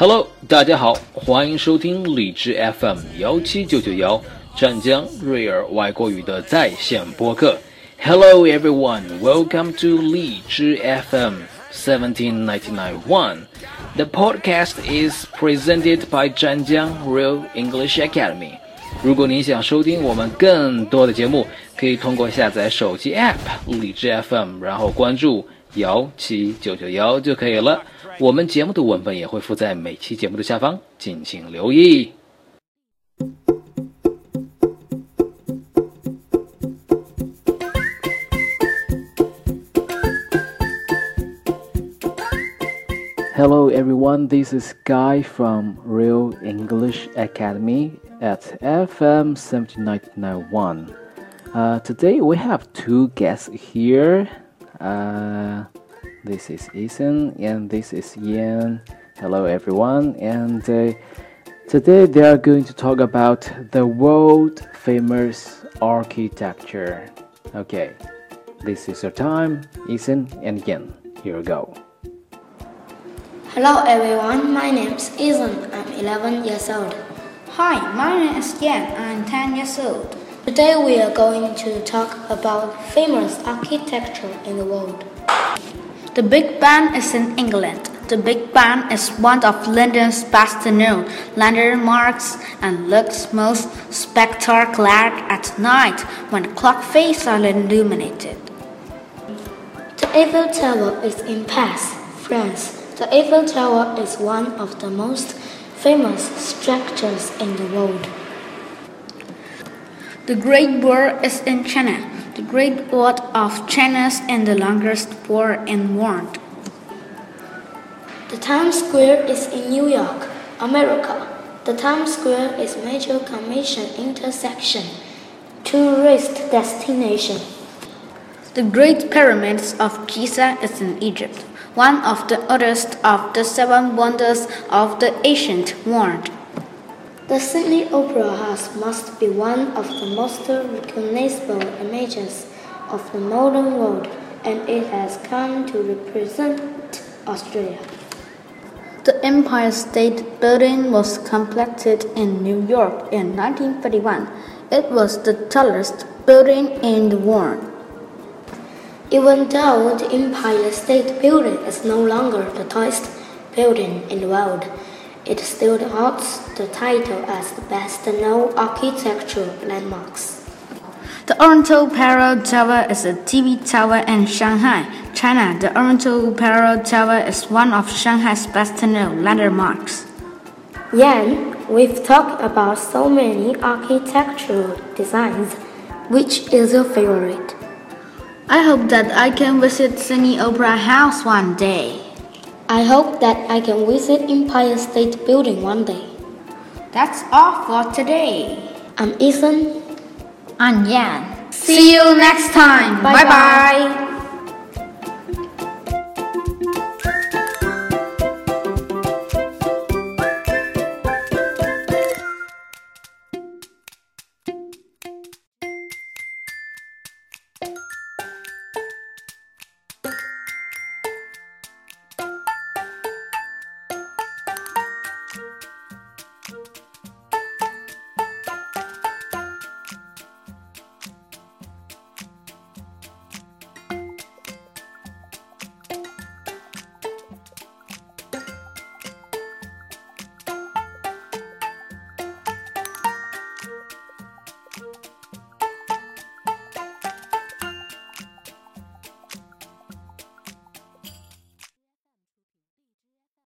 Hello，大家好，欢迎收听荔枝 FM 幺七九九幺湛江瑞尔外国语的在线播客。Hello everyone, welcome to 荔枝 FM seventeen ninety nine one. The podcast is presented by 湛江 Real English Academy. 如果您想收听我们更多的节目，可以通过下载手机 App 荔枝 FM，然后关注幺七九九幺就可以了。我们节目的文本也会附在每期节目的下方，敬请留意。Hello everyone, this is Guy from Real English Academy at FM 70991. Uh, today we have two guests here. Uh, this is Ethan and this is Ian. Hello everyone, and uh, today they are going to talk about the world famous architecture. Okay, this is your time, Ethan and Ian. Here we go. Hello everyone, my name is Ethan. I'm 11 years old. Hi, my name is Yan. I'm 10 years old. Today we are going to talk about famous architecture in the world. The Big Ben is in England. The Big Ben is one of London's best known landmarks and looks most spectacular at night when clock faces are illuminated. The Eiffel Tower is in Paris, France. The Eiffel Tower is one of the most famous structures in the world. The Great Wall is in China. Great Wall of China is the longest in the world. The Times Square is in New York, America. The Times Square is major commission intersection, tourist destination. The Great Pyramids of Giza is in Egypt, one of the oldest of the seven wonders of the ancient world. The Sydney Opera House must be one of the most recognizable images of the modern world, and it has come to represent Australia. The Empire State Building was completed in New York in 1931. It was the tallest building in the world. Even though the Empire State Building is no longer the tallest building in the world, it still holds the title as the best known architectural landmarks. The Oriental Pearl Tower is a TV tower in Shanghai, China. The Oriental Pearl Tower is one of Shanghai's best known landmarks. Yan, we've talked about so many architectural designs. Which is your favorite? I hope that I can visit Sydney Opera House one day. I hope that I can visit Empire State Building one day. That's all for today. I'm Ethan. I'm Yan. See you next time. Bye bye.